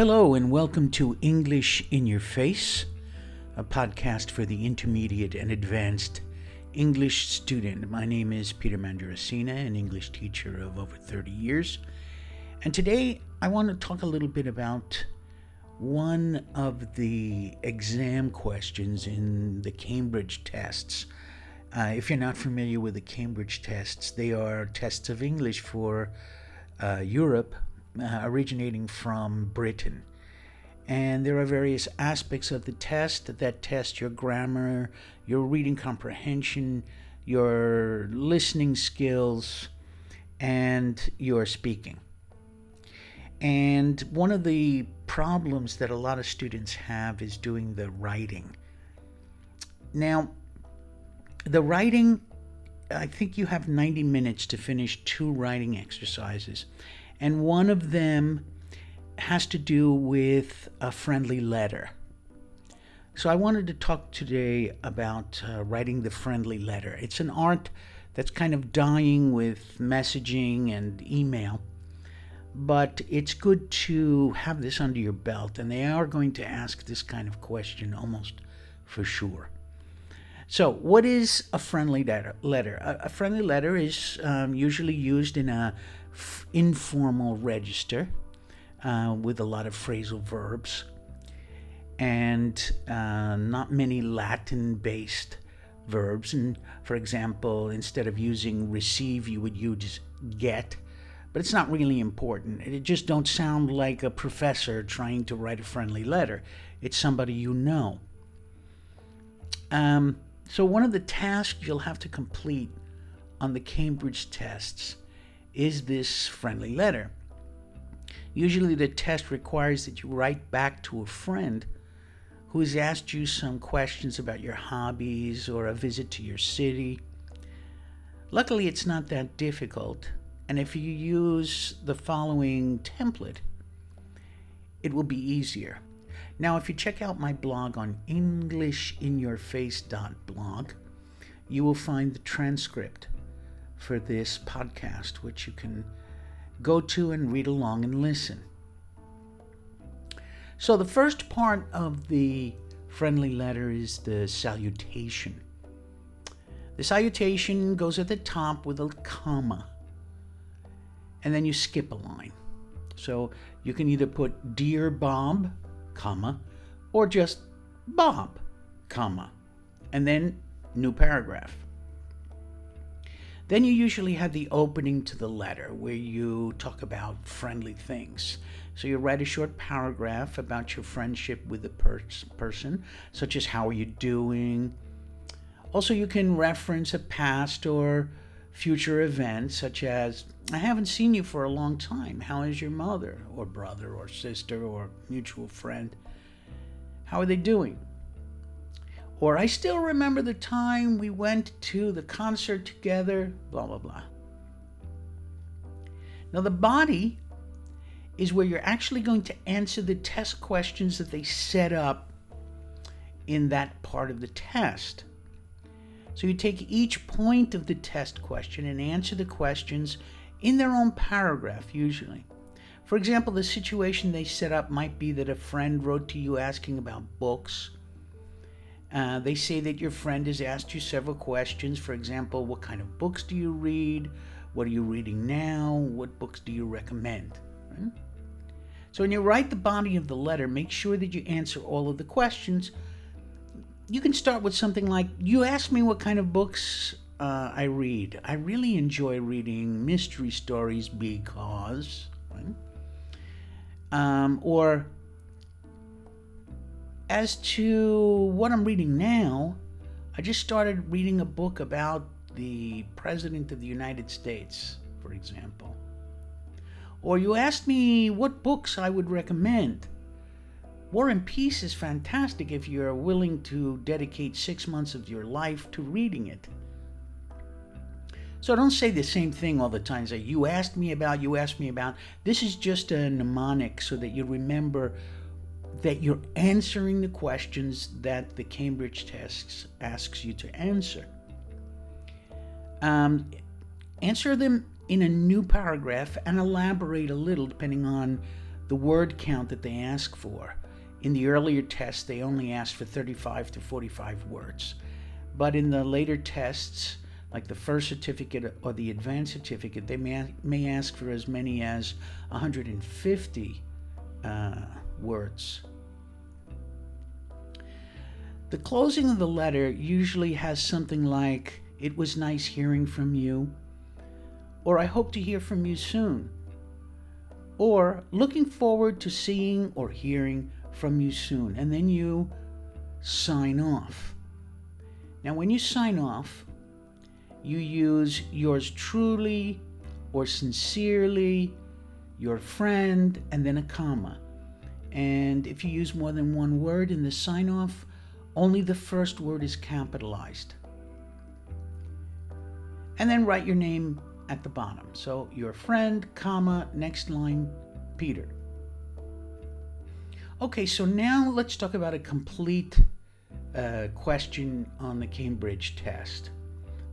Hello, and welcome to English in Your Face, a podcast for the intermediate and advanced English student. My name is Peter Mandrasina, an English teacher of over 30 years. And today I want to talk a little bit about one of the exam questions in the Cambridge tests. Uh, if you're not familiar with the Cambridge tests, they are tests of English for uh, Europe, uh, originating from Britain. And there are various aspects of the test that test your grammar, your reading comprehension, your listening skills, and your speaking. And one of the problems that a lot of students have is doing the writing. Now, the writing, I think you have 90 minutes to finish two writing exercises. And one of them has to do with a friendly letter. So I wanted to talk today about uh, writing the friendly letter. It's an art that's kind of dying with messaging and email but it's good to have this under your belt, and they are going to ask this kind of question almost for sure. So, what is a friendly letter? a friendly letter is um, usually used in a f- informal register uh, with a lot of phrasal verbs and uh, not many Latin based verbs. And for example, instead of using receive, you would use get but it's not really important. It just don't sound like a professor trying to write a friendly letter. It's somebody you know. Um, so one of the tasks you'll have to complete on the Cambridge tests is this friendly letter. Usually the test requires that you write back to a friend who has asked you some questions about your hobbies or a visit to your city. Luckily, it's not that difficult and if you use the following template, it will be easier. Now, if you check out my blog on EnglishinYourFace.blog, you will find the transcript for this podcast, which you can go to and read along and listen. So, the first part of the friendly letter is the salutation. The salutation goes at the top with a comma and then you skip a line. So you can either put Dear Bob, comma, or just Bob, comma, and then new paragraph. Then you usually have the opening to the letter where you talk about friendly things. So you write a short paragraph about your friendship with the per- person, such as how are you doing. Also, you can reference a past or future event, such as, I haven't seen you for a long time. How is your mother, or brother, or sister, or mutual friend? How are they doing? Or I still remember the time we went to the concert together, blah, blah, blah. Now, the body is where you're actually going to answer the test questions that they set up in that part of the test. So you take each point of the test question and answer the questions in their own paragraph, usually. For example, the situation they set up might be that a friend wrote to you asking about books. Uh, they say that your friend has asked you several questions. For example, what kind of books do you read? What are you reading now? What books do you recommend? Right? So, when you write the body of the letter, make sure that you answer all of the questions you can start with something like you asked me what kind of books uh, I read. I really enjoy reading mystery stories because, right? um, or as to what I'm reading now, I just started reading a book about the President of the United States, for example. Or you asked me what books I would recommend. War and Peace is fantastic if you're willing to dedicate six months of your life to reading it. So don't say the same thing all the time. Say, you asked me about, you asked me about. This is just a mnemonic so that you remember that you're answering the questions that the Cambridge test asks you to answer. Um, answer them in a new paragraph and elaborate a little depending on the word count that they ask for. In the earlier tests, they only asked for 35 to 45 words. But in the later tests, like the first certificate or the advanced certificate, they may, may ask for as many as 150 uh, words. The closing of the letter usually has something like, It was nice hearing from you, or I hope to hear from you soon, or looking forward to seeing or hearing from you soon. And then you sign off. Now, when you sign off, you use yours truly or sincerely, your friend, and then a comma. And if you use more than one word in the sign off, only the first word is capitalized. And then write your name at the bottom. So your friend, comma, next line, Peter. Okay, so now let's talk about a complete uh, question on the Cambridge test.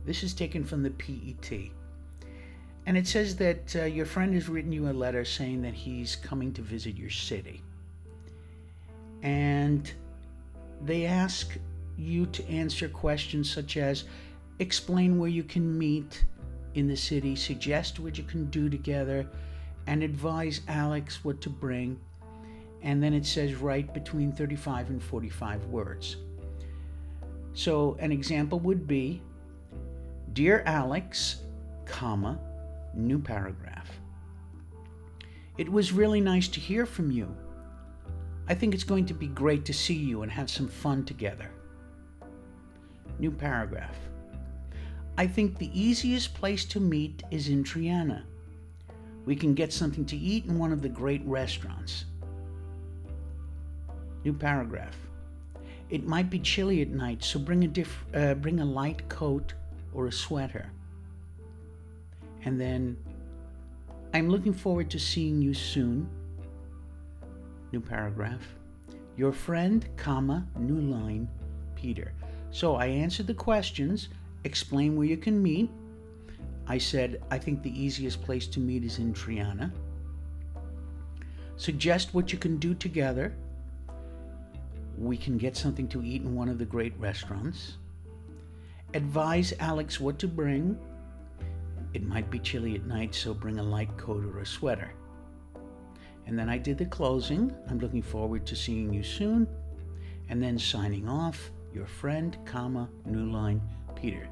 This is taken from the PET. And it says that uh, your friend has written you a letter saying that he's coming to visit your city. And they ask you to answer questions such as explain where you can meet in the city, suggest what you can do together, and advise Alex what to bring and then it says write between 35 and 45 words. So an example would be Dear Alex, comma, new paragraph. It was really nice to hear from you. I think it's going to be great to see you and have some fun together. New paragraph. I think the easiest place to meet is in Triana. We can get something to eat in one of the great restaurants. New paragraph. It might be chilly at night, so bring a diff- uh, bring a light coat or a sweater. And then, I'm looking forward to seeing you soon. New paragraph. Your friend, comma, new line, Peter. So I answered the questions, explain where you can meet. I said, I think the easiest place to meet is in Triana. Suggest what you can do together we can get something to eat in one of the great restaurants. Advise Alex what to bring. It might be chilly at night, so bring a light coat or a sweater. And then I did the closing. I'm looking forward to seeing you soon. And then signing off, your friend, comma, new line, Peter.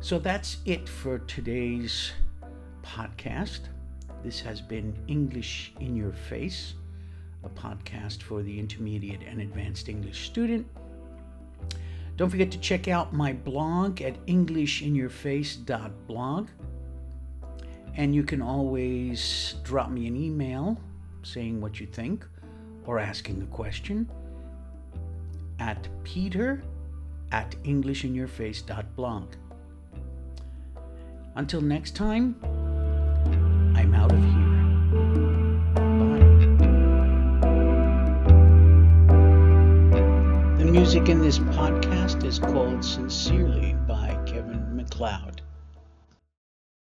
So that's it for today's podcast. This has been English in Your Face a podcast for the intermediate and advanced English student. Don't forget to check out my blog at englishinyourface.blog. And you can always drop me an email saying what you think or asking a question at peter at englishinyourface.blog. Until next time, I'm out of here. Bye. The music in this podcast is called Sincerely by Kevin MacLeod.